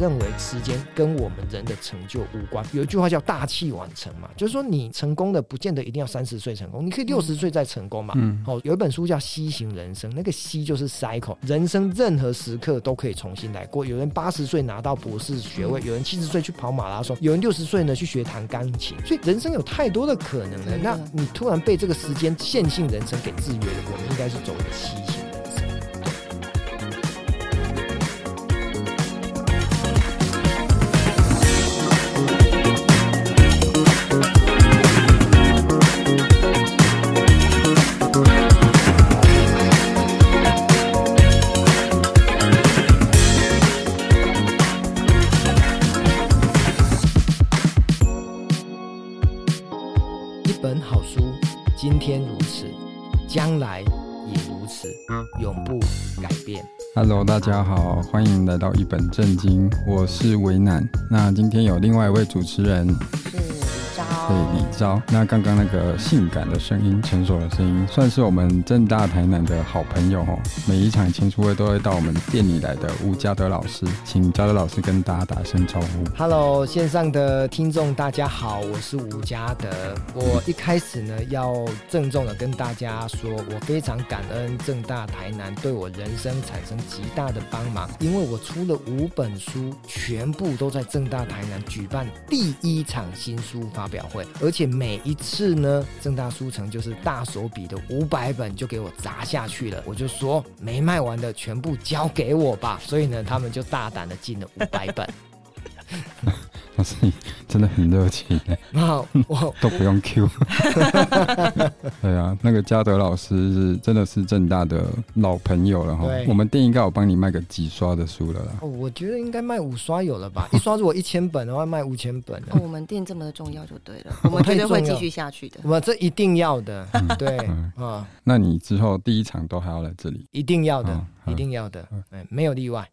认为时间跟我们人的成就无关。有一句话叫“大器晚成”嘛，就是说你成功的不见得一定要三十岁成功，你可以六十岁再成功嘛。嗯，好，有一本书叫《C 型人生》，那个 C 就是 cycle，人生任何时刻都可以重新来过。有人八十岁拿到博士学位，有人七十岁去跑马拉松，有人六十岁呢去学弹钢琴。所以人生有太多的可能了。那你突然被这个时间线性人生给制约了，我们应该是走一个 C 型。如此，将来也如此，永不改变 Hello，大家好，欢迎来到一本正经，我是维南。那今天有另外一位主持人。李昭，那刚刚那个性感的声音，成熟的声音，算是我们正大台南的好朋友哦。每一场签书会都会到我们店里来的吴家德老师，请家德老师跟大家打声招呼。Hello，线上的听众大家好，我是吴家德。我一开始呢，要郑重的跟大家说，我非常感恩正大台南对我人生产生极大的帮忙，因为我出了五本书，全部都在正大台南举办第一场新书发表会。而且每一次呢，正大书城就是大手笔的五百本就给我砸下去了，我就说没卖完的全部交给我吧，所以呢，他们就大胆的进了五百本。老师，你真的很热情。那我 都不用 Q。对啊，那个嘉德老师是真的是正大的老朋友了哈。我们店应该有帮你卖个几刷的书了啦。哦，我觉得应该卖五刷有了吧？一刷如果一千本的话，卖五千本。我们店这么的重要就对了，我们绝对会继续下去的。我这一定要的，对啊。那你之后第一场都还要来这里？一定要的，一定要的，嗯，没有例外。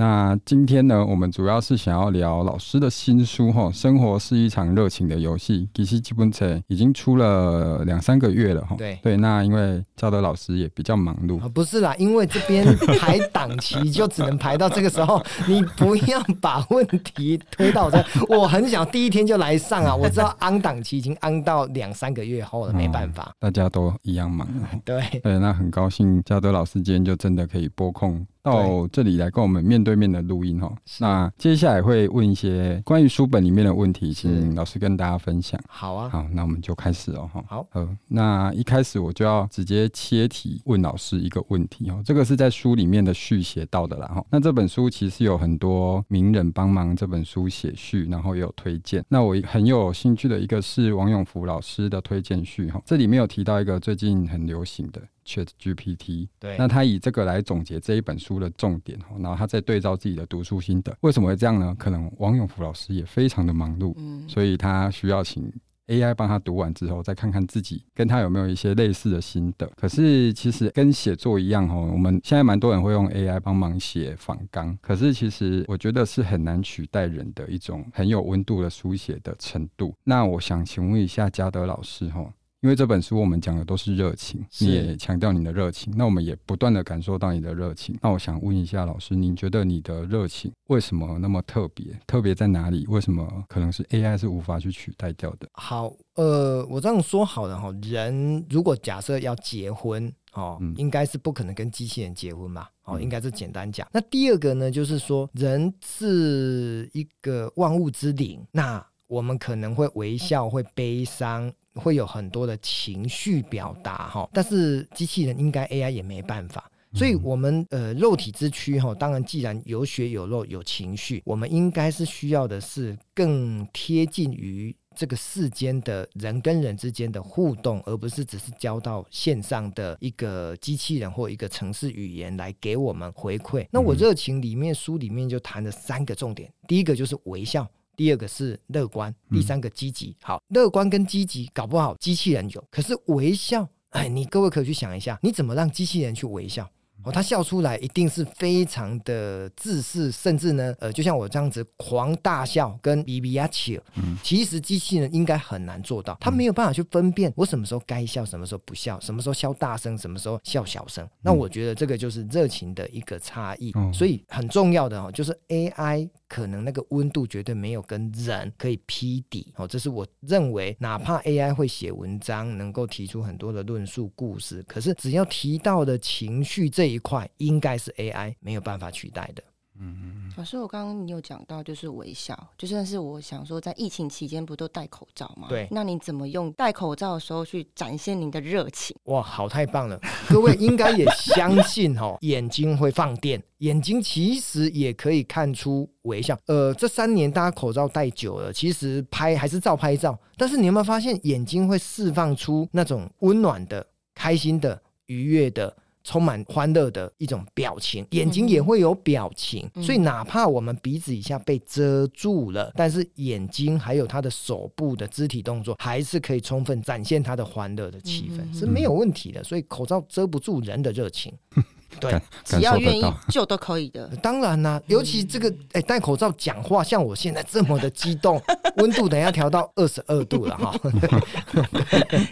那今天呢，我们主要是想要聊老师的新书哈，生活是一场热情的游戏。其实基本上已经出了两三个月了哈。对对，那因为嘉德老师也比较忙碌。不是啦，因为这边排档期就只能排到这个时候。你不要把问题推到这，我很想第一天就来上啊。我知道安档期已经安到两三个月后了，没办法。大家都一样忙。对对，那很高兴嘉德老师今天就真的可以拨空。到这里来跟我们面对面的录音哈，那接下来会问一些关于书本里面的问题，请老师跟大家分享。好啊，好，那我们就开始哦哈。好，呃，那一开始我就要直接切题问老师一个问题哦，这个是在书里面的序写到的啦哈。那这本书其实有很多名人帮忙这本书写序，然后也有推荐。那我很有兴趣的一个是王永福老师的推荐序哈，这里面有提到一个最近很流行的。Chat GPT，对，那他以这个来总结这一本书的重点，然后他再对照自己的读书心得。为什么会这样呢？可能王永福老师也非常的忙碌，嗯，所以他需要请 AI 帮他读完之后，再看看自己跟他有没有一些类似的心得。可是其实跟写作一样，哈，我们现在蛮多人会用 AI 帮忙写访纲，可是其实我觉得是很难取代人的一种很有温度的书写的程度。那我想请问一下嘉德老师，哈。因为这本书我们讲的都是热情，你也强调你的热情，那我们也不断的感受到你的热情。那我想问一下老师，您觉得你的热情为什么那么特别？特别在哪里？为什么可能是 AI 是无法去取代掉的？好，呃，我这样说好了哈，人如果假设要结婚哦，嗯、应该是不可能跟机器人结婚嘛，哦，应该是简单讲。那第二个呢，就是说人是一个万物之灵，那我们可能会微笑，会悲伤。会有很多的情绪表达哈，但是机器人应该 AI 也没办法，所以我们呃肉体之躯哈，当然既然有血有肉有情绪，我们应该是需要的是更贴近于这个世间的人跟人之间的互动，而不是只是交到线上的一个机器人或一个城市语言来给我们回馈。那我热情里面书里面就谈了三个重点，第一个就是微笑。第二个是乐观，第三个积极。好，乐观跟积极搞不好机器人有，可是微笑，哎，你各位可以去想一下，你怎么让机器人去微笑？哦，他笑出来一定是非常的自私，甚至呢，呃，就像我这样子狂大笑跟比比亚奇，嗯，其实机器人应该很难做到，他没有办法去分辨我什么时候该笑，什么时候不笑，什么时候笑大声，什么时候笑小声。那我觉得这个就是热情的一个差异，嗯，所以很重要的哦，就是 AI 可能那个温度绝对没有跟人可以匹敌哦，这是我认为，哪怕 AI 会写文章，能够提出很多的论述故事，可是只要提到的情绪这一块，应该是 AI 没有办法取代的。嗯嗯，老师，我刚刚你有讲到，就是微笑，就算是我想说，在疫情期间不都戴口罩吗？对，那你怎么用戴口罩的时候去展现您的热情？哇，好，太棒了！各位应该也相信哦，眼睛会放电，眼睛其实也可以看出微笑。呃，这三年大家口罩戴久了，其实拍还是照拍照，但是你有没有发现，眼睛会释放出那种温暖的、开心的、愉悦的？充满欢乐的一种表情，眼睛也会有表情，嗯、所以哪怕我们鼻子以下被遮住了，但是眼睛还有他的手部的肢体动作，还是可以充分展现他的欢乐的气氛，嗯、是没有问题的。所以口罩遮不住人的热情，对，只要愿意就都可以的。当然啦、啊，尤其这个哎，戴口罩讲话，像我现在这么的激动，温度等下调到二十二度了哈。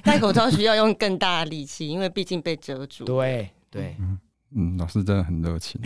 戴口罩需要用更大的力气，因为毕竟被遮住。对。对，嗯，老师真的很热情，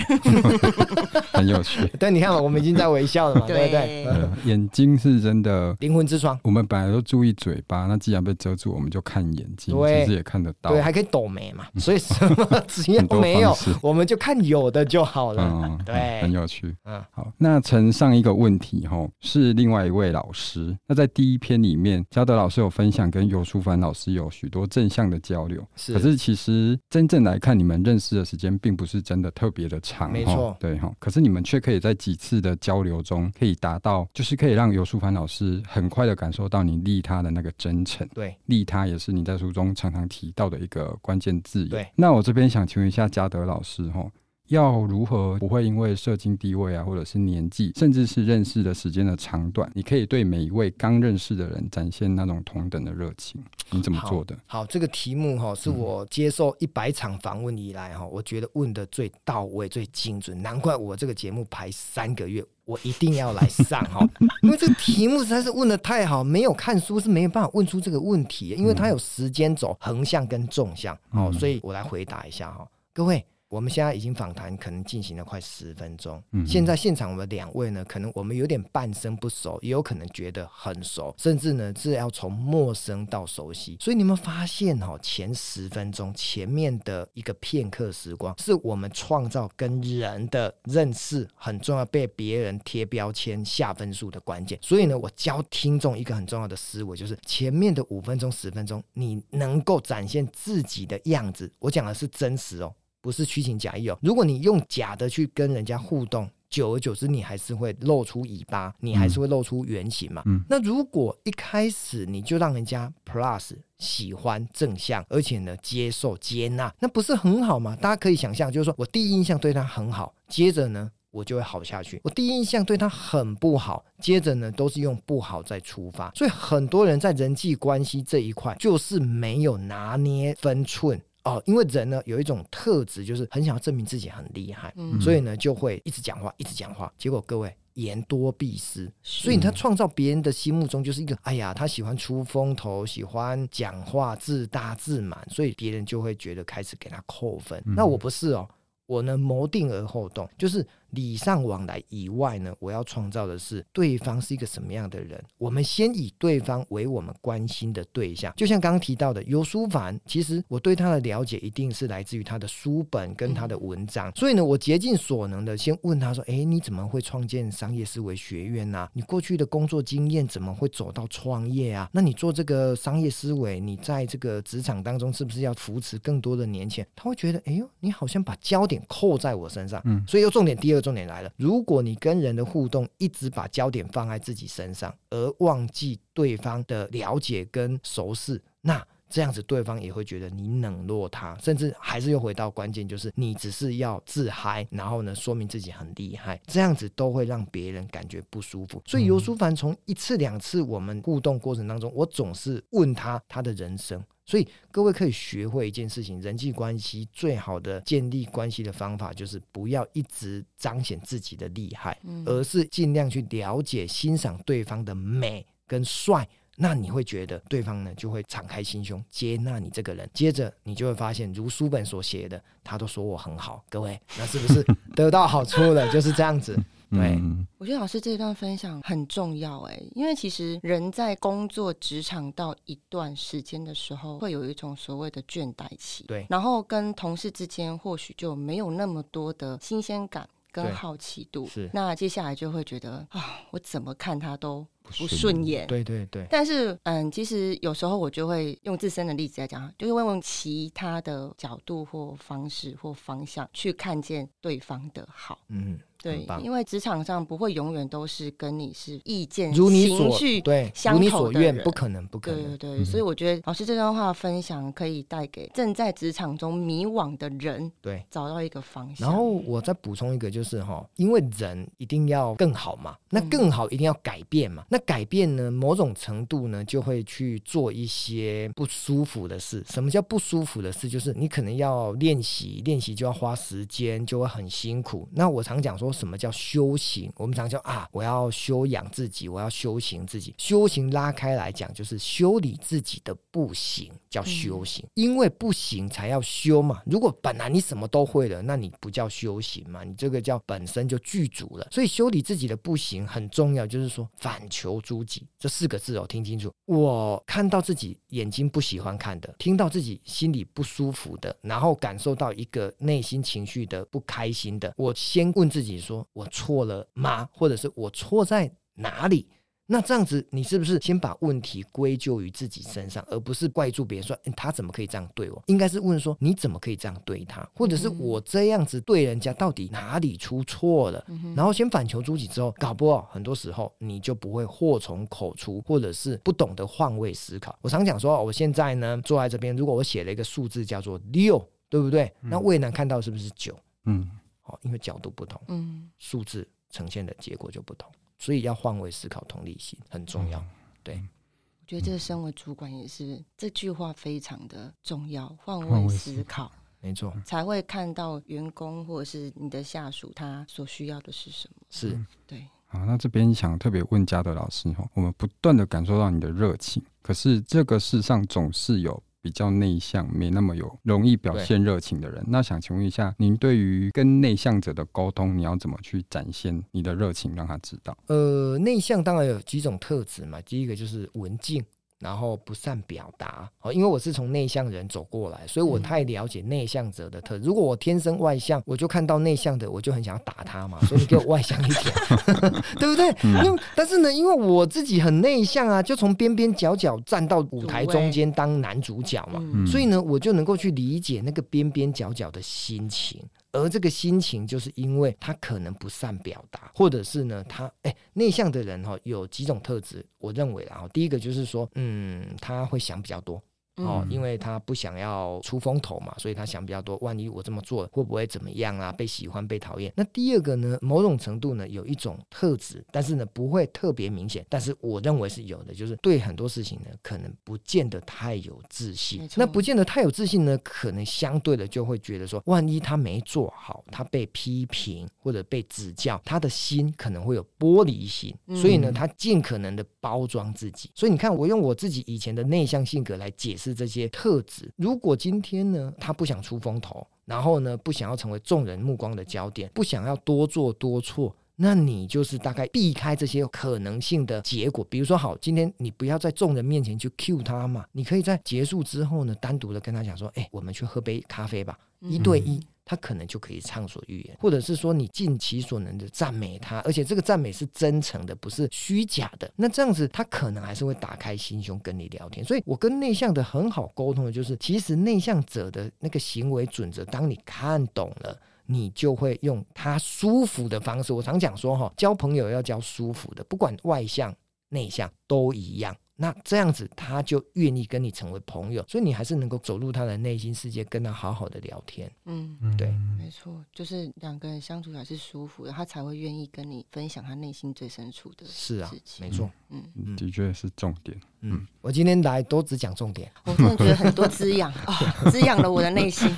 很有趣。但你看，我们已经在微笑了嘛，对不对？眼睛是真的灵魂之窗。我们本来都注意嘴巴，那既然被遮住，我们就看眼睛，其实也看得到。对，还可以抖眉嘛，所以什么只要 没有，我们就看有的就好了。对，很有趣。嗯，好，那承上一个问题哈，是另外一位老师。那在第一篇里面，嘉德老师有分享跟尤淑凡老师有许多正向的交流，是可是其实真正来看，你们。认识的时间并不是真的特别的长，没错，对哈。可是你们却可以在几次的交流中，可以达到，就是可以让尤淑凡老师很快的感受到你利他的那个真诚。对，利他也是你在书中常常提到的一个关键字眼。对，那我这边想请问一下嘉德老师哈。要如何不会因为社经地位啊，或者是年纪，甚至是认识的时间的长短，你可以对每一位刚认识的人展现那种同等的热情？你怎么做的？好，好，这个题目哈，是我接受一百场访问以来哈，我觉得问的最到位、最精准，难怪我这个节目排三个月，我一定要来上哈，因为这个题目实在是问的太好，没有看书是没有办法问出这个问题，因为它有时间轴、横向跟纵向哦，所以我来回答一下哈，各位。我们现在已经访谈可能进行了快十分钟，嗯，现在现场我们两位呢，可能我们有点半生不熟，也有可能觉得很熟，甚至呢是要从陌生到熟悉。所以你们发现哈，前十分钟前面的一个片刻时光，是我们创造跟人的认识很重要，被别人贴标签下分数的关键。所以呢，我教听众一个很重要的思维，就是前面的五分钟、十分钟，你能够展现自己的样子。我讲的是真实哦。不是虚情假意哦。如果你用假的去跟人家互动，久而久之，你还是会露出尾巴，你还是会露出原形嘛。嗯。那如果一开始你就让人家 plus 喜欢正向，而且呢接受接纳，那不是很好吗？大家可以想象，就是说我第一印象对他很好，接着呢我就会好下去。我第一印象对他很不好，接着呢都是用不好再出发。所以很多人在人际关系这一块就是没有拿捏分寸。哦，因为人呢有一种特质，就是很想要证明自己很厉害，嗯、所以呢就会一直讲话，一直讲话。结果各位言多必失，所以他创造别人的心目中就是一个，哎呀，他喜欢出风头，喜欢讲话，自大自满，所以别人就会觉得开始给他扣分。嗯、那我不是哦，我呢谋定而后动，就是。礼尚往来以外呢，我要创造的是对方是一个什么样的人。我们先以对方为我们关心的对象，就像刚刚提到的尤书凡，其实我对他的了解一定是来自于他的书本跟他的文章。嗯、所以呢，我竭尽所能的先问他说：“哎，你怎么会创建商业思维学院呢、啊？你过去的工作经验怎么会走到创业啊？那你做这个商业思维，你在这个职场当中是不是要扶持更多的年轻人？他会觉得：哎呦，你好像把焦点扣在我身上。嗯，所以又重点第二。重点来了，如果你跟人的互动一直把焦点放在自己身上，而忘记对方的了解跟熟识，那这样子对方也会觉得你冷落他，甚至还是又回到关键，就是你只是要自嗨，然后呢，说明自己很厉害，这样子都会让别人感觉不舒服。所以尤淑凡从一次两次我们互动过程当中，我总是问他他的人生。所以各位可以学会一件事情：人际关系最好的建立关系的方法，就是不要一直彰显自己的厉害，嗯、而是尽量去了解、欣赏对方的美跟帅。那你会觉得对方呢就会敞开心胸接纳你这个人，接着你就会发现，如书本所写的，他都说我很好。各位，那是不是 得到好处了？就是这样子。对，我觉得老师这一段分享很重要哎，因为其实人在工作职场到一段时间的时候，会有一种所谓的倦怠期。对，然后跟同事之间或许就没有那么多的新鲜感跟好奇度。是，那接下来就会觉得啊，我怎么看他都。不顺眼，对对对。但是，嗯，其实有时候我就会用自身的例子来讲，就是问问其他的角度或方式或方向去看见对方的好。嗯。对，因为职场上不会永远都是跟你是意见、如你所对相如你所愿，不可能，不可能。对对对，所以我觉得老师这段话分享可以带给正在职场中迷惘的人，对，找到一个方向。然后我再补充一个，就是哈，因为人一定要更好嘛，那更好一定要改变嘛，那改变呢，某种程度呢，就会去做一些不舒服的事。什么叫不舒服的事？就是你可能要练习，练习就要花时间，就会很辛苦。那我常讲说。什么叫修行？我们常说啊，我要修养自己，我要修行自己。修行拉开来讲，就是修理自己的不行，叫修行。因为不行才要修嘛。如果本来你什么都会了，那你不叫修行嘛？你这个叫本身就具足了。所以修理自己的不行很重要，就是说反求诸己这四个字哦，听清楚。我看到自己眼睛不喜欢看的，听到自己心里不舒服的，然后感受到一个内心情绪的不开心的，我先问自己。说我错了吗？或者是我错在哪里？那这样子，你是不是先把问题归咎于自己身上，而不是怪住别人说，欸，他怎么可以这样对我？应该是问说你怎么可以这样对他？或者是我这样子对人家到底哪里出错了？然后先反求诸己之后，搞不好很多时候你就不会祸从口出，或者是不懂得换位思考。我常讲说，我现在呢坐在这边，如果我写了一个数字叫做六，对不对？那魏南看到是不是九？嗯。好，因为角度不同，嗯，数字呈现的结果就不同，所以要换位思考，同理心很重要。对，我觉得这个身为主管也是这句话非常的重要，换位思考，没错，才会看到员工或者是你的下属他所需要的是什么。是，对。好，那这边想特别问嘉德老师哈，我们不断的感受到你的热情，可是这个世上总是有。比较内向，没那么有容易表现热情的人，那想请问一下，您对于跟内向者的沟通，你要怎么去展现你的热情，让他知道？呃，内向当然有几种特质嘛，第一个就是文静。然后不善表达哦，因为我是从内向人走过来，所以我太了解内向者的特质。如果我天生外向，我就看到内向的，我就很想要打他嘛。所以你给我外向一点，对不对？因为但是呢，因为我自己很内向啊，就从边边角角站到舞台中间当男主角嘛，所以呢，我就能够去理解那个边边角角的心情。而这个心情，就是因为他可能不善表达，或者是呢，他哎内向的人哈，有几种特质，我认为，啊第一个就是说，嗯，他会想比较多。哦，因为他不想要出风头嘛，所以他想比较多。万一我这么做会不会怎么样啊？被喜欢、被讨厌？那第二个呢？某种程度呢，有一种特质，但是呢，不会特别明显。但是我认为是有的，就是对很多事情呢，可能不见得太有自信。那不见得太有自信呢，可能相对的就会觉得说，万一他没做好，他被批评或者被指教，他的心可能会有玻璃心。所以呢，他尽可能的包装自己。所以你看，我用我自己以前的内向性格来解释。是这些特质。如果今天呢，他不想出风头，然后呢，不想要成为众人目光的焦点，不想要多做多错，那你就是大概避开这些可能性的结果。比如说，好，今天你不要在众人面前去 cue 他嘛，你可以在结束之后呢，单独的跟他讲说，哎，我们去喝杯咖啡吧，一对一。嗯他可能就可以畅所欲言，或者是说你尽其所能的赞美他，而且这个赞美是真诚的，不是虚假的。那这样子，他可能还是会打开心胸跟你聊天。所以我跟内向的很好沟通的就是，其实内向者的那个行为准则，当你看懂了，你就会用他舒服的方式。我常讲说哈，交朋友要交舒服的，不管外向内向都一样。那这样子他就愿意跟你成为朋友，所以你还是能够走入他的内心世界，跟他好好的聊天。嗯，对，没错，就是两个人相处还是舒服的，他才会愿意跟你分享他内心最深处的事情。是啊，没错，嗯，的确是重点。嗯，我今天来都只讲重点，我真的觉得很多滋养啊，滋养了我的内心。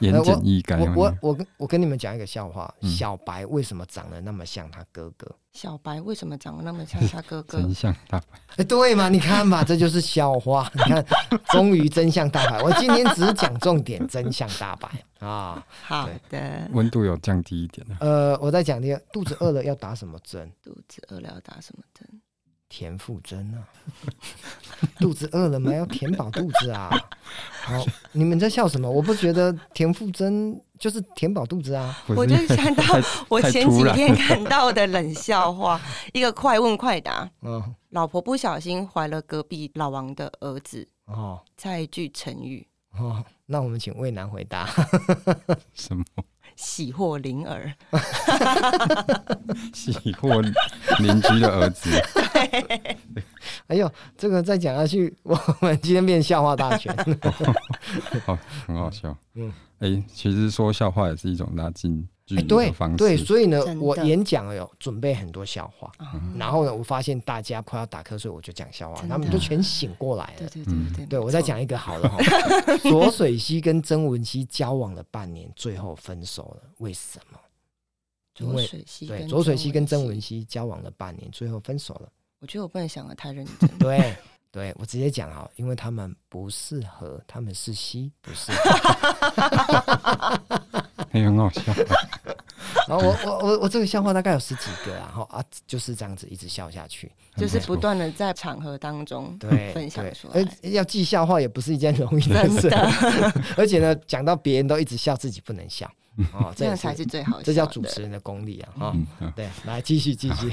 言简意赅。我我我跟我跟你们讲一个笑话，小白为什么长得那么像他哥哥？小白为什么长得那么像他哥哥？真相大白。哎，对嘛？你看嘛，这就是笑话。你看，终于真相大白。我今天只讲重点，真相大白啊。好的。温度有降低一点了。呃，我再讲一个，肚子饿了要打什么针？肚子饿了要打什么针？填腹针啊！肚子饿了吗？要填饱肚子啊！好，你们在笑什么？我不觉得田馥甄就是填饱肚子啊！我就想到我前几天看到的冷笑话，一个快问快答。嗯，老婆不小心怀了隔壁老王的儿子。哦，猜一句成语。哦，那我们请魏楠回答。什么？喜获麟儿，喜获邻居的儿子。哎呦，这个再讲下去，我们今天变笑话大全。好，很好笑。嗯，哎，其实说笑话也是一种拉近。对对，所以呢，我演讲有准备很多笑话，然后呢，我发现大家快要打瞌睡，我就讲笑话，他们就全醒过来了。对对对对，我再讲一个好了哈。左水溪跟曾文熙交往了半年，最后分手了，为什么？因为对，左水溪跟曾文熙交往了半年，最后分手了。我觉得我不能想的太认真。对对，我直接讲哈，因为他们不适合，他们是西，不适 合。很好笑。然后我我我我这个笑话大概有十几个，然后啊就是这样子一直笑下去，就是不断的在场合当中对 分享出来。要记笑话也不是一件容易的事，而且呢，讲到别人都一直笑，自己不能笑。哦，这样才是最好的，这叫主持人的功力啊！哈，对，来继续继续。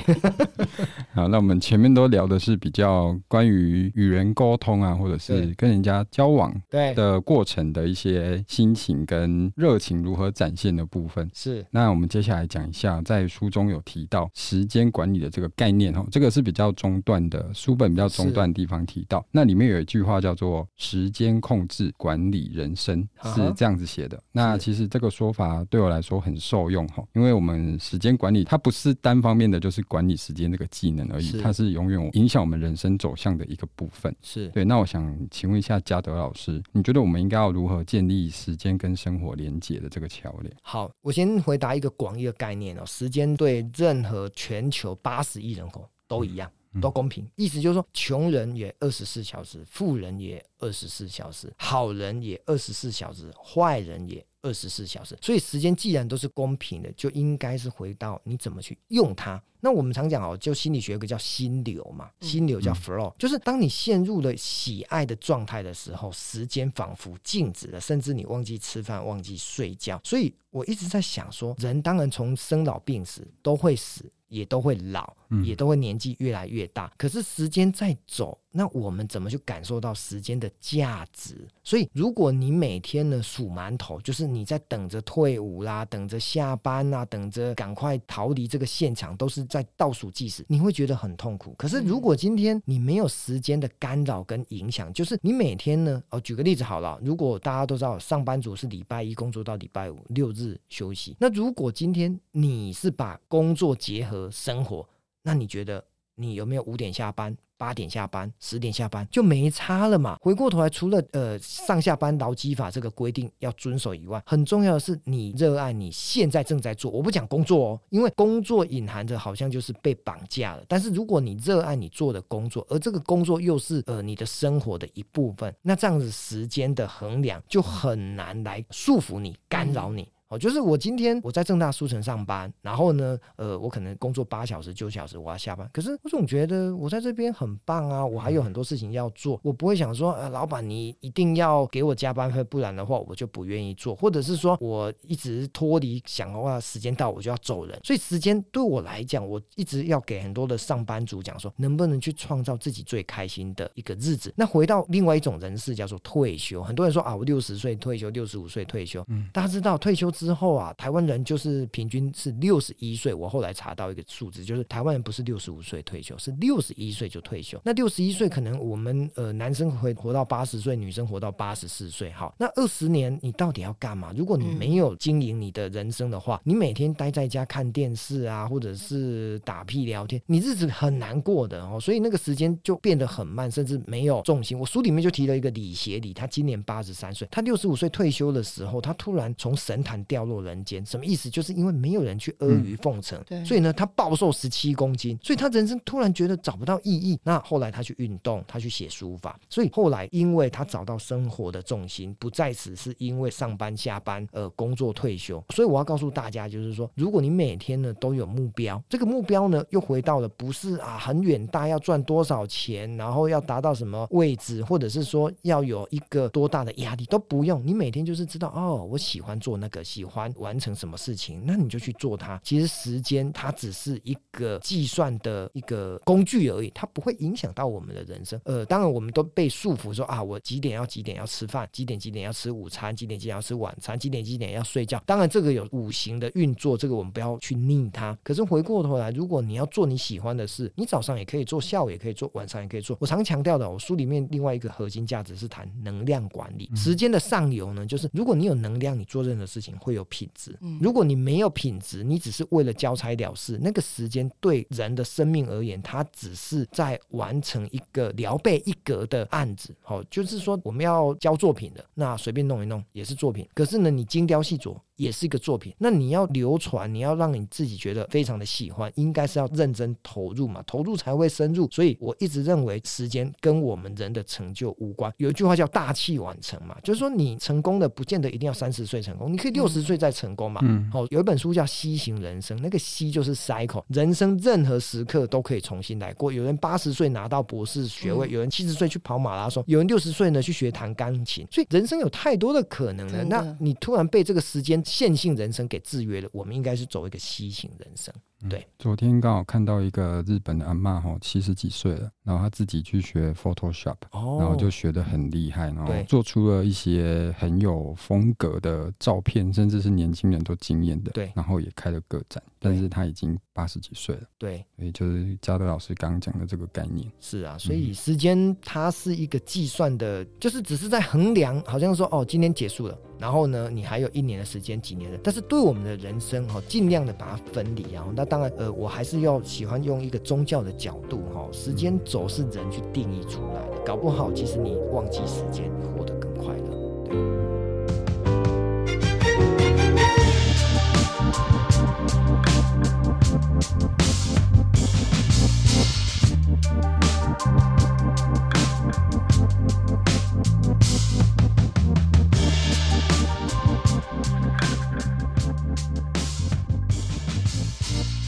好，那我们前面都聊的是比较关于与人沟通啊，或者是跟人家交往对的过程的一些心情跟热情如何展现的部分。是，那我们接下来讲一下，在书中有提到时间管理的这个概念哦，这个是比较中段的书本比较中段的地方提到。那里面有一句话叫做“时间控制管理人生”，是这样子写的。那其实这个说法。啊，对我来说很受用哈，因为我们时间管理它不是单方面的，就是管理时间这个技能而已，是它是永远影响我们人生走向的一个部分。是对。那我想请问一下嘉德老师，你觉得我们应该要如何建立时间跟生活连接的这个桥梁？好，我先回答一个广义的概念哦，时间对任何全球八十亿人口都一样。嗯都公平，意思就是说，穷人也二十四小时，富人也二十四小时，好人也二十四小时，坏人也二十四小时。所以时间既然都是公平的，就应该是回到你怎么去用它。那我们常讲哦，就心理学有个叫心流嘛，心流叫 flow，就是当你陷入了喜爱的状态的时候，时间仿佛静止了，甚至你忘记吃饭，忘记睡觉。所以我一直在想说，人当然从生老病死都会死。也都会老，也都会年纪越来越大。嗯、可是时间在走，那我们怎么去感受到时间的价值？所以，如果你每天呢数馒头，就是你在等着退伍啦，等着下班啦，等着赶快逃离这个现场，都是在倒数计时，你会觉得很痛苦。可是，如果今天你没有时间的干扰跟影响，就是你每天呢，哦，举个例子好了，如果大家都知道上班族是礼拜一工作到礼拜五，六日休息，那如果今天你是把工作结合生活，那你觉得你有没有五点下班、八点下班、十点下班就没差了嘛？回过头来，除了呃上下班劳基法这个规定要遵守以外，很重要的是你热爱你现在正在做。我不讲工作哦，因为工作隐含着好像就是被绑架了。但是如果你热爱你做的工作，而这个工作又是呃你的生活的一部分，那这样子时间的衡量就很难来束缚你、干扰你。哦，就是我今天我在正大书城上班，然后呢，呃，我可能工作八小时、九小时，我要下班。可是我总觉得我在这边很棒啊，我还有很多事情要做，我不会想说，呃，老板你一定要给我加班费，不然的话我就不愿意做，或者是说我一直脱离想的话，时间到我就要走人。所以时间对我来讲，我一直要给很多的上班族讲说，能不能去创造自己最开心的一个日子。那回到另外一种人士叫做退休，很多人说啊，我六十岁退休，六十五岁退休，嗯，大家知道退休。之后啊，台湾人就是平均是六十一岁。我后来查到一个数字，就是台湾人不是六十五岁退休，是六十一岁就退休。那六十一岁可能我们呃男生会活到八十岁，女生活到八十四岁。好，那二十年你到底要干嘛？如果你没有经营你的人生的话，你每天待在家看电视啊，或者是打屁聊天，你日子很难过的哦。所以那个时间就变得很慢，甚至没有重心。我书里面就提了一个李协理，他今年八十三岁，他六十五岁退休的时候，他突然从神坛掉落人间，什么意思？就是因为没有人去阿谀奉承，嗯、所以呢，他暴瘦十七公斤，所以他人生突然觉得找不到意义。那后来他去运动，他去写书法，所以后来因为他找到生活的重心，不再只是因为上班下班呃工作退休。所以我要告诉大家，就是说，如果你每天呢都有目标，这个目标呢又回到了不是啊很远大要赚多少钱，然后要达到什么位置，或者是说要有一个多大的压力都不用，你每天就是知道哦，我喜欢做那个，喜欢完成什么事情，那你就去做它。其实时间它只是一个计算的一个工具而已，它不会影响到我们的人生。呃，当然我们都被束缚说啊，我几点要几点要吃饭，几点几点要吃午餐，几点几点要吃晚餐，几点几点要睡觉。当然这个有五行的运作，这个我们不要去逆它。可是回过头来，如果你要做你喜欢的事，你早上也可以做，下午也可以做，晚上也可以做。我常强调的，我书里面另外一个核心价值是谈能量管理。时间的上游呢，就是如果你有能量，你做任何事情会有品质；如果你没有品质，你只是为了交差了事，那个时间对人的生命而言，它只是在完成一个聊备一格的案子。好，就是说我们要交作品的，那随便弄一弄也是作品。可是呢，你精雕细琢。也是一个作品，那你要流传，你要让你自己觉得非常的喜欢，应该是要认真投入嘛，投入才会深入。所以我一直认为时间跟我们人的成就无关。有一句话叫“大器晚成”嘛，就是说你成功的不见得一定要三十岁成功，你可以六十岁再成功嘛。嗯，好，有一本书叫《西行人生》，那个西就是 cycle，人生任何时刻都可以重新来过。有人八十岁拿到博士学位，有人七十岁去跑马拉松，有人六十岁呢去学弹钢琴，所以人生有太多的可能了。那你突然被这个时间线性人生给制约了，我们应该是走一个 C 型人生。对，昨天刚好看到一个日本的阿嬷，哈，七十几岁了，然后她自己去学 Photoshop，哦，然后就学得很厉害，然后做出了一些很有风格的照片，甚至是年轻人都惊艳的。对，然后也开了个展，但是她已经八十几岁了。对，所以就是嘉德老师刚刚讲的这个概念。是啊，所以时间它是一个计算的，就是只是在衡量，好像说哦，今天结束了，然后呢，你还有一年的时间，几年的，但是对我们的人生哈，尽量的把它分离啊，那。当然，呃，我还是要喜欢用一个宗教的角度，哈，时间轴是人去定义出来的，搞不好其实你忘记时间，你活得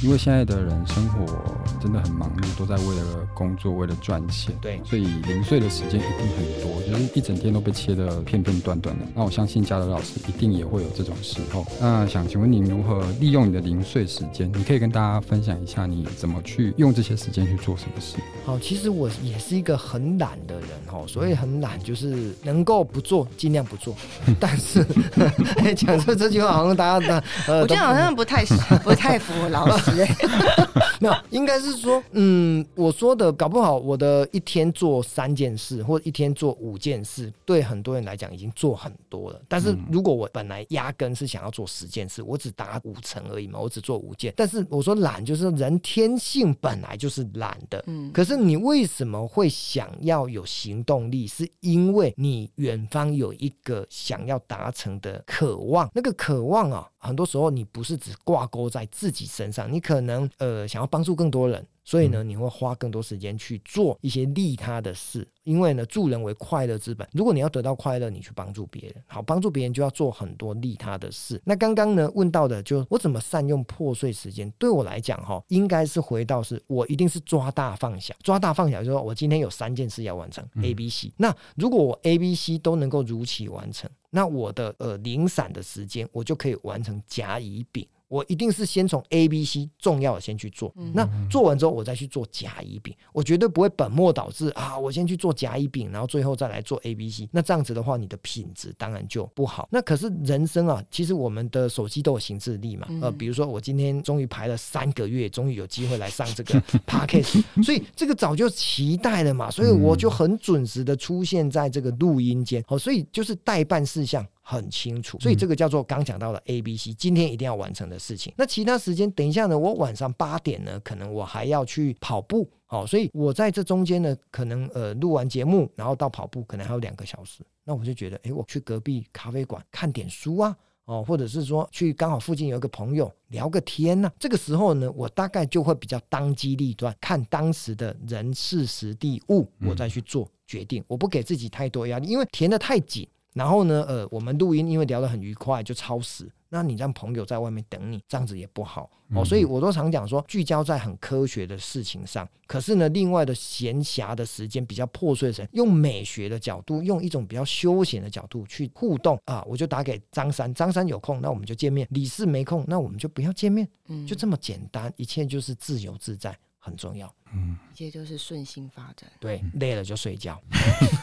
因为现在的人生活真的很忙碌，都在为了工作，为了赚钱。对，所以零碎的时间一定很多，就是一整天都被切得片片段段的。那我相信嘉德老师一定也会有这种时候。那想请问您如何利用你的零碎时间？你可以跟大家分享一下你怎么去用这些时间去做什么事？好，其实我也是一个很懒的人哦，所以很懒就是能够不做尽量不做。但是 讲出这句话好像大家的，呃，我觉得好像不太不太符合老师。没有，应该是说，嗯，我说的搞不好，我的一天做三件事，或者一天做五件事，对很多人来讲已经做很多了。但是如果我本来压根是想要做十件事，我只达五成而已嘛，我只做五件。但是我说懒，就是人天性本来就是懒的。嗯，可是你为什么会想要有行动力？是因为你远方有一个想要达成的渴望，那个渴望啊。很多时候，你不是只挂钩在自己身上，你可能呃想要帮助更多人，所以呢，你会花更多时间去做一些利他的事。因为呢，助人为快乐之本。如果你要得到快乐，你去帮助别人，好，帮助别人就要做很多利他的事。那刚刚呢问到的，就我怎么善用破碎时间？对我来讲，哈，应该是回到是我一定是抓大放小，抓大放小，就是说我今天有三件事要完成，A、B、C。那如果我 A、B、C 都能够如期完成，那我的呃零散的时间，我就可以完成甲、乙、丙。我一定是先从 A、B、C 重要的先去做。那做完之后，我再去做甲、乙、丙，我绝对不会本末倒置啊！我先去做甲、乙、丙，然后最后再来做 A、B、C。那这样子的话，你的品质当然就不好。那可是人生啊，其实我们的手机都有行事历嘛。呃，比如说我今天终于排了三个月，终于有机会来上这个 Podcast，所以这个早就期待了嘛，所以我就很准时的出现在这个录音间。好，所以就是待办事项。很清楚，所以这个叫做刚讲到的 A、B、C，今天一定要完成的事情。那其他时间，等一下呢，我晚上八点呢，可能我还要去跑步，好，所以我在这中间呢，可能呃录完节目，然后到跑步，可能还有两个小时。那我就觉得，哎，我去隔壁咖啡馆看点书啊，哦，或者是说去刚好附近有一个朋友聊个天呢。这个时候呢，我大概就会比较当机立断，看当时的人事时地物，我再去做决定。我不给自己太多压力，因为填的太紧。然后呢，呃，我们录音因为聊得很愉快，就超时。那你让朋友在外面等你，这样子也不好哦。所以我都常讲说，聚焦在很科学的事情上。可是呢，另外的闲暇的时间比较破碎的时间，用美学的角度，用一种比较休闲的角度去互动啊。我就打给张三，张三有空，那我们就见面；李四没空，那我们就不要见面。嗯，就这么简单，一切就是自由自在。很重要，嗯，一切就是顺心发展。对，累了就睡觉。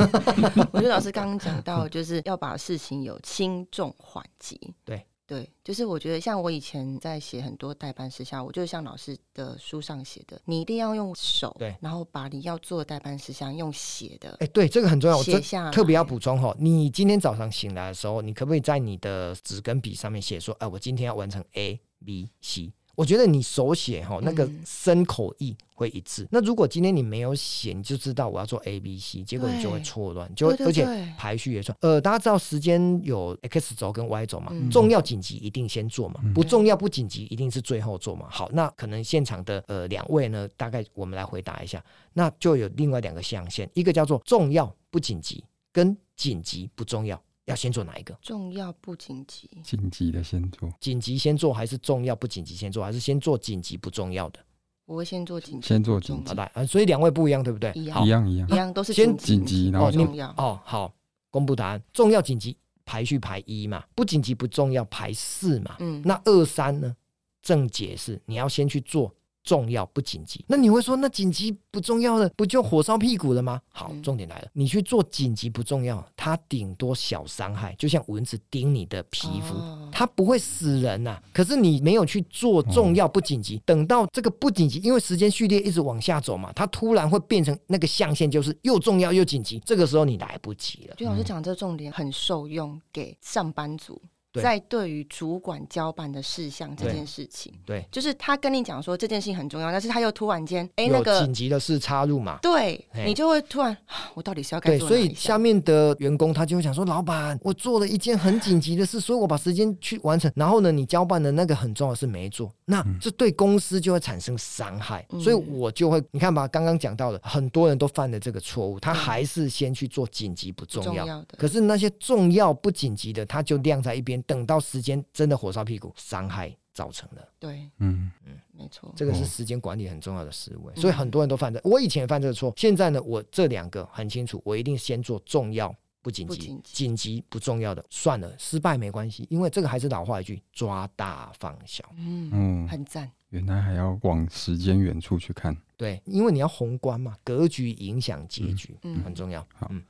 我觉得老师刚刚讲到，就是要把事情有轻重缓急。对对，就是我觉得像我以前在写很多代办事项，我就是像老师的书上写的，你一定要用手，对，然后把你要做的代办事项用写的。哎，对，这个很重要，写下特别要补充哈。你今天早上醒来的时候，你可不可以在你的纸跟笔上面写说，哎，我今天要完成 A、B、C。我觉得你手写哈，那个身口意会一致。嗯、那如果今天你没有写，你就知道我要做 A B C，结果你就会错乱，就而且排序也错。呃，大家知道时间有 X 轴跟 Y 轴嘛？嗯、重要紧急一定先做嘛？嗯、不重要不紧急一定是最后做嘛？好，那可能现场的呃两位呢，大概我们来回答一下。那就有另外两个象限，一个叫做重要不紧急，跟紧急不重要。要先做哪一个？重要不紧急？紧急的先做。紧急先做还是重要不紧急先做？还是先做紧急不重要的？我会先做紧急。先做紧急。好的，啊，所以两位不一样，对不对？一样，一样，一样，一样都是先紧急，然后重要。哦，好，公布答案。重要紧急排序排一嘛，不紧急不重要排四嘛。嗯，那二三呢？正解是你要先去做。重要不紧急？那你会说，那紧急不重要的不就火烧屁股了吗？好，重点来了，你去做紧急不重要，它顶多小伤害，就像蚊子叮你的皮肤，它不会死人呐、啊。可是你没有去做重要不紧急，等到这个不紧急，因为时间序列一直往下走嘛，它突然会变成那个象限，就是又重要又紧急，这个时候你来不及了。就老师讲这重点很受用给上班族。在对于主管交办的事项这件事情，对，就是他跟你讲说这件事情很重要，但是他又突然间，哎，那个紧急的事插入嘛，对，你就会突然，我到底是要该做哪一项？对，所以下面的员工他就会想说，老板，我做了一件很紧急的事，所以我把时间去完成，然后呢，你交办的那个很重要的事没做，那这对公司就会产生伤害，所以我就会，你看吧，刚刚讲到的，很多人都犯了这个错误，他还是先去做紧急不重要的，可是那些重要不紧急的，他就晾在一边，等到时间。真的火烧屁股，伤害造成的。对，嗯嗯，没错，这个是时间管理很重要的思维，嗯、所以很多人都犯这。我以前犯这个错，现在呢，我这两个很清楚，我一定先做重要不紧急，紧急，急不重要的，算了，失败没关系，因为这个还是老话一句，抓大放小。嗯嗯，很赞。原来还要往时间远处去看，对，因为你要宏观嘛，格局影响结局，嗯，很重要。好，嗯。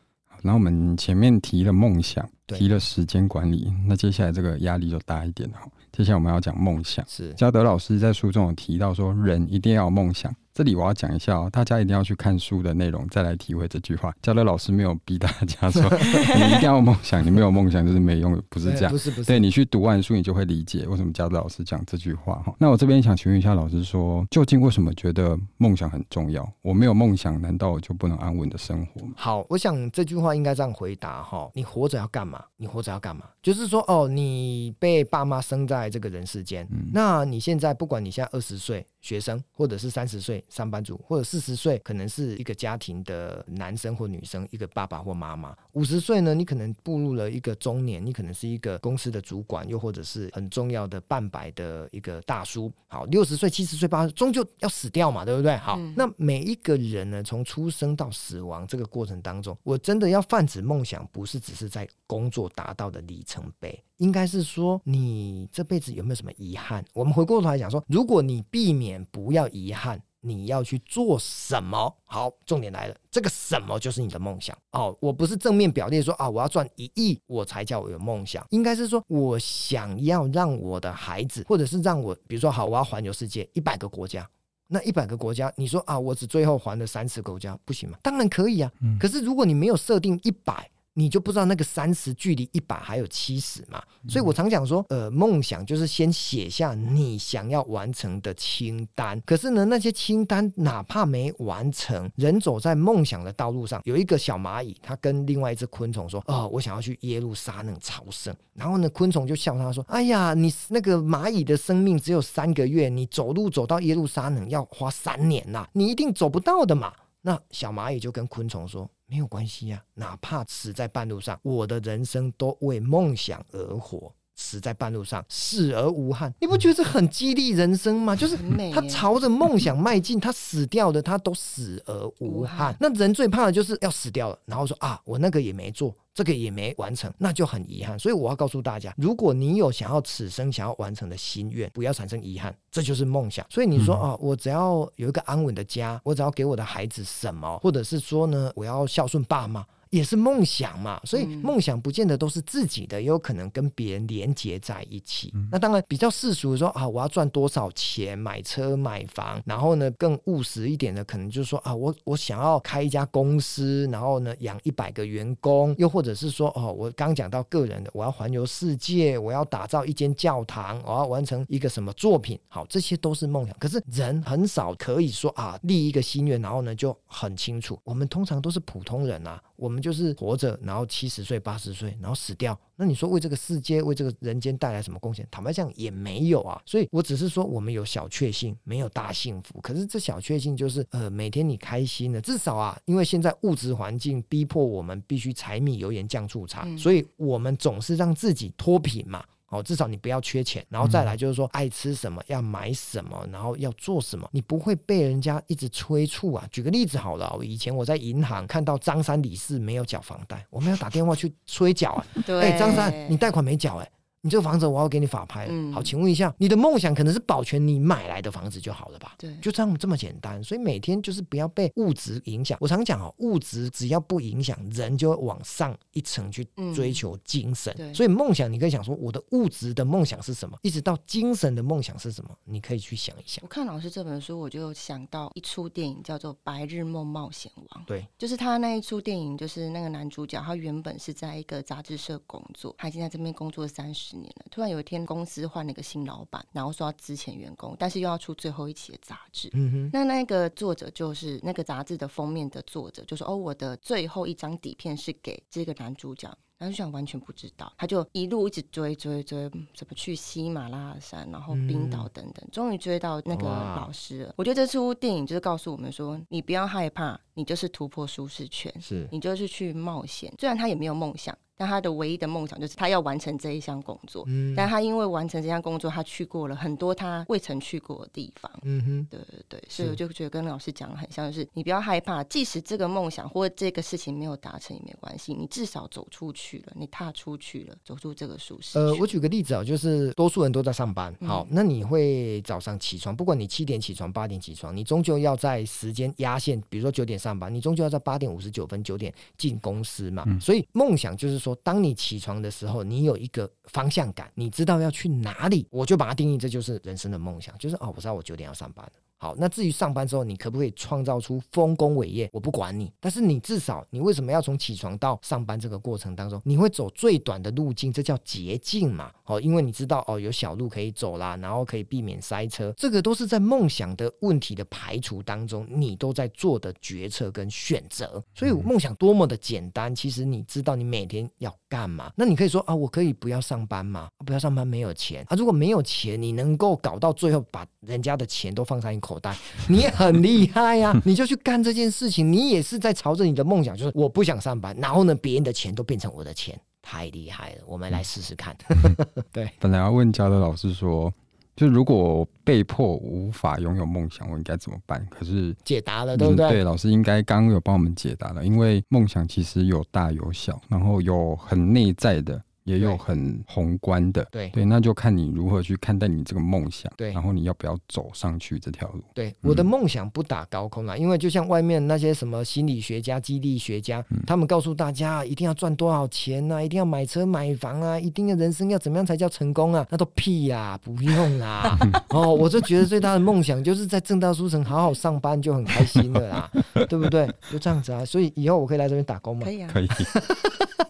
然后我们前面提了梦想，提了时间管理，那接下来这个压力就大一点了。接下来我们要讲梦想，是嘉德老师在书中有提到说，人一定要有梦想。这里我要讲一下哦，大家一定要去看书的内容，再来体会这句话。嘉乐老师没有逼大家说 你一定要有梦想，你没有梦想就是没用，不是这样。不是不是，对，你去读完书，你就会理解为什么嘉乐老师讲这句话哈。那我这边想请问一下老师说，究竟为什么觉得梦想很重要？我没有梦想，难道我就不能安稳的生活吗？好，我想这句话应该这样回答哈：你活着要干嘛？你活着要干嘛？就是说哦，你被爸妈生在这个人世间，嗯、那你现在不管你现在二十岁。学生，或者是三十岁上班族，或者四十岁可能是一个家庭的男生或女生，一个爸爸或妈妈。五十岁呢，你可能步入了一个中年，你可能是一个公司的主管，又或者是很重要的半百的一个大叔。好，六十岁、七十岁、八十岁，终究要死掉嘛，对不对？好，嗯、那每一个人呢，从出生到死亡这个过程当中，我真的要泛指梦想，不是只是在工作达到的里程碑。应该是说你这辈子有没有什么遗憾？我们回过头来讲说，如果你避免不要遗憾。你要去做什么？好，重点来了，这个什么就是你的梦想哦。我不是正面表列说啊，我要赚一亿，我才叫我有梦想。应该是说我想要让我的孩子，或者是让我，比如说好，我要环游世界一百个国家。那一百个国家，你说啊，我只最后还了三十个国家，不行吗？当然可以啊。嗯。可是如果你没有设定一百。你就不知道那个三十距离一百还有七十嘛？所以我常讲说，呃，梦想就是先写下你想要完成的清单。可是呢，那些清单哪怕没完成，人走在梦想的道路上，有一个小蚂蚁，它跟另外一只昆虫说：“哦，我想要去耶路撒冷朝圣。”然后呢，昆虫就笑他说：“哎呀，你那个蚂蚁的生命只有三个月，你走路走到耶路撒冷要花三年呐，你一定走不到的嘛。”那小蚂蚁就跟昆虫说。没有关系呀，哪怕死在半路上，我的人生都为梦想而活。死在半路上，死而无憾，你不觉得这很激励人生吗？就是他朝着梦想迈进，他死掉的他都死而无憾。那人最怕的就是要死掉了，然后说啊，我那个也没做。这个也没完成，那就很遗憾。所以我要告诉大家，如果你有想要此生想要完成的心愿，不要产生遗憾，这就是梦想。所以你说啊、哦，我只要有一个安稳的家，我只要给我的孩子什么，或者是说呢，我要孝顺爸妈。也是梦想嘛，所以梦想不见得都是自己的，也有可能跟别人连接在一起。嗯、那当然比较世俗的说啊，我要赚多少钱买车买房，然后呢更务实一点的，可能就是说啊，我我想要开一家公司，然后呢养一百个员工，又或者是说哦，我刚讲到个人的，我要环游世界，我要打造一间教堂，我要完成一个什么作品，好，这些都是梦想。可是人很少可以说啊立一个心愿，然后呢就很清楚。我们通常都是普通人啊。我们就是活着，然后七十岁、八十岁，然后死掉。那你说为这个世界、为这个人间带来什么贡献？坦白讲也没有啊。所以我只是说，我们有小确幸，没有大幸福。可是这小确幸就是，呃，每天你开心了，至少啊，因为现在物质环境逼迫我们必须柴米油盐酱醋茶，嗯、所以我们总是让自己脱贫嘛。哦，至少你不要缺钱，然后再来就是说爱吃什么要买什么，然后要做什么，你不会被人家一直催促啊。举个例子好了，我以前我在银行看到张三李四没有缴房贷，我们要打电话去催缴啊。对，哎，张三，你贷款没缴哎。你这个房子我要给你法拍了，嗯、好，请问一下，你的梦想可能是保全你买来的房子就好了吧？对，就这样这么简单。所以每天就是不要被物质影响。我常讲哦，物质只要不影响人，就会往上一层去追求精神。嗯、所以梦想你可以想说，我的物质的梦想是什么？一直到精神的梦想是什么？你可以去想一想。我看老师这本书，我就想到一出电影叫做《白日梦冒险王》。对，就是他那一出电影，就是那个男主角，他原本是在一个杂志社工作，他已经在这边工作三十年了，突然有一天。公司换了一个新老板，然后说要资遣员工，但是又要出最后一期的杂志。嗯哼，那那个作者就是那个杂志的封面的作者，就说：“哦，我的最后一张底片是给这个男主角。”男主角完全不知道，他就一路一直追追追，怎么去喜马拉雅山，然后冰岛等等，终于追到那个老师了。我觉得这出电影就是告诉我们说，你不要害怕，你就是突破舒适圈，是你就是去冒险。虽然他也没有梦想。但他的唯一的梦想就是他要完成这一项工作。嗯，但他因为完成这项工作，他去过了很多他未曾去过的地方。嗯哼，对对对，所以我就觉得跟老师讲的很像，就是你不要害怕，即使这个梦想或这个事情没有达成也没关系，你至少走出去了，你踏出去了，走出这个舒适。呃，我举个例子啊，就是多数人都在上班，好，那你会早上起床，不管你七点起床、八点起床，你终究要在时间压线，比如说九点上班，你终究要在八点五十九分、九点进公司嘛。所以梦想就是说，当你起床的时候，你有一个方向感，你知道要去哪里，我就把它定义，这就是人生的梦想，就是哦，我知道我九点要上班了。好，那至于上班之后，你可不可以创造出丰功伟业？我不管你，但是你至少，你为什么要从起床到上班这个过程当中，你会走最短的路径，这叫捷径嘛？哦，因为你知道哦，有小路可以走啦，然后可以避免塞车，这个都是在梦想的问题的排除当中，你都在做的决策跟选择。所以梦想多么的简单，其实你知道你每天要干嘛？那你可以说啊，我可以不要上班吗？不要上班没有钱啊？如果没有钱，你能够搞到最后把人家的钱都放在你口袋，你也很厉害呀、啊！你就去干这件事情，你也是在朝着你的梦想，就是我不想上班，然后呢，别人的钱都变成我的钱，太厉害了！我们来试试看。对，本来要问嘉德老师说，就如果被迫无法拥有梦想，我应该怎么办？可是解答了，对不对？对，老师应该刚刚有帮我们解答了，因为梦想其实有大有小，然后有很内在的。也有很宏观的。对对，那就看你如何去看待你这个梦想。对，然后你要不要走上去这条路？对，我的梦想不打高空了，因为就像外面那些什么心理学家、激励学家，他们告诉大家一定要赚多少钱啊，一定要买车买房啊，一定要人生要怎么样才叫成功啊？那都屁呀，不用啦！哦，我就觉得最大的梦想就是在正大书城好好上班就很开心的啦，对不对？就这样子啊，所以以后我可以来这边打工吗？可以啊，可以。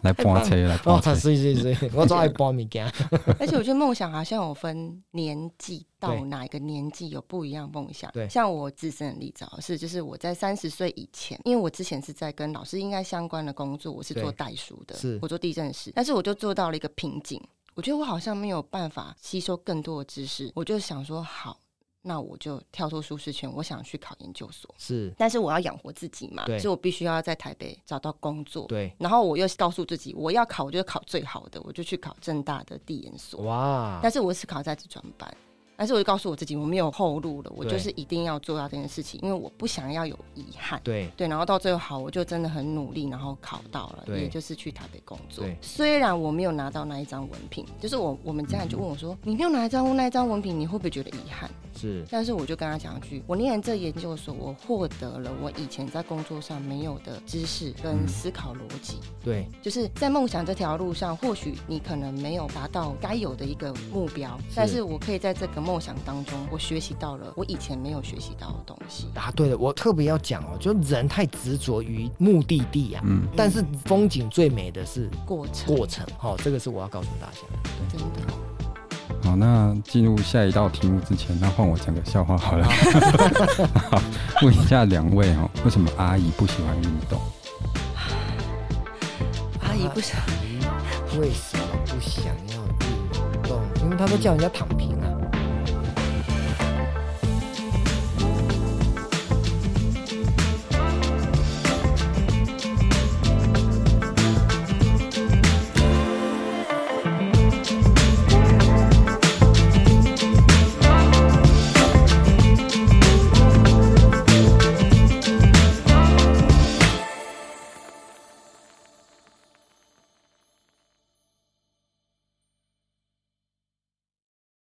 来搬车，来搬车，是是是，我总爱搬物件。而且我觉得梦想好像有分年纪，到哪一个年纪有不一样梦想。对，像我自身的例子是，就是我在三十岁以前，因为我之前是在跟老师应该相关的工作，我是做代书的，是我做地震师，但是我就做到了一个瓶颈，我觉得我好像没有办法吸收更多的知识，我就想说好。那我就跳脱舒适圈，我想去考研究所。是，但是我要养活自己嘛，所以我必须要在台北找到工作。对，然后我又告诉自己，我要考，我就考最好的，我就去考正大的地研所。哇！但是我是考在职专班。但是我就告诉我自己，我没有后路了，我就是一定要做到这件事情，因为我不想要有遗憾。对对，然后到最后好，我就真的很努力，然后考到了，也就是去台北工作。虽然我没有拿到那一张文凭，就是我我们家人就问我说：“你没有拿一张那一张文凭，你会不会觉得遗憾？”是。但是我就跟他讲一句：“我念这研究所，我获得了我以前在工作上没有的知识跟思考逻辑。”对，就是在梦想这条路上，或许你可能没有达到该有的一个目标，但是我可以在这个。梦想当中，我学习到了我以前没有学习到的东西。答，对了，我特别要讲哦，就人太执着于目的地啊，嗯，但是风景最美的是过程，过程。好，哦，这个是我要告诉大家的，真的。好，那进入下一道题目之前，那换我讲个笑话好了。好，问一下两位哦，为什么阿姨不喜欢运动？阿姨不想，为什么不想要运动？因为他都叫人家躺平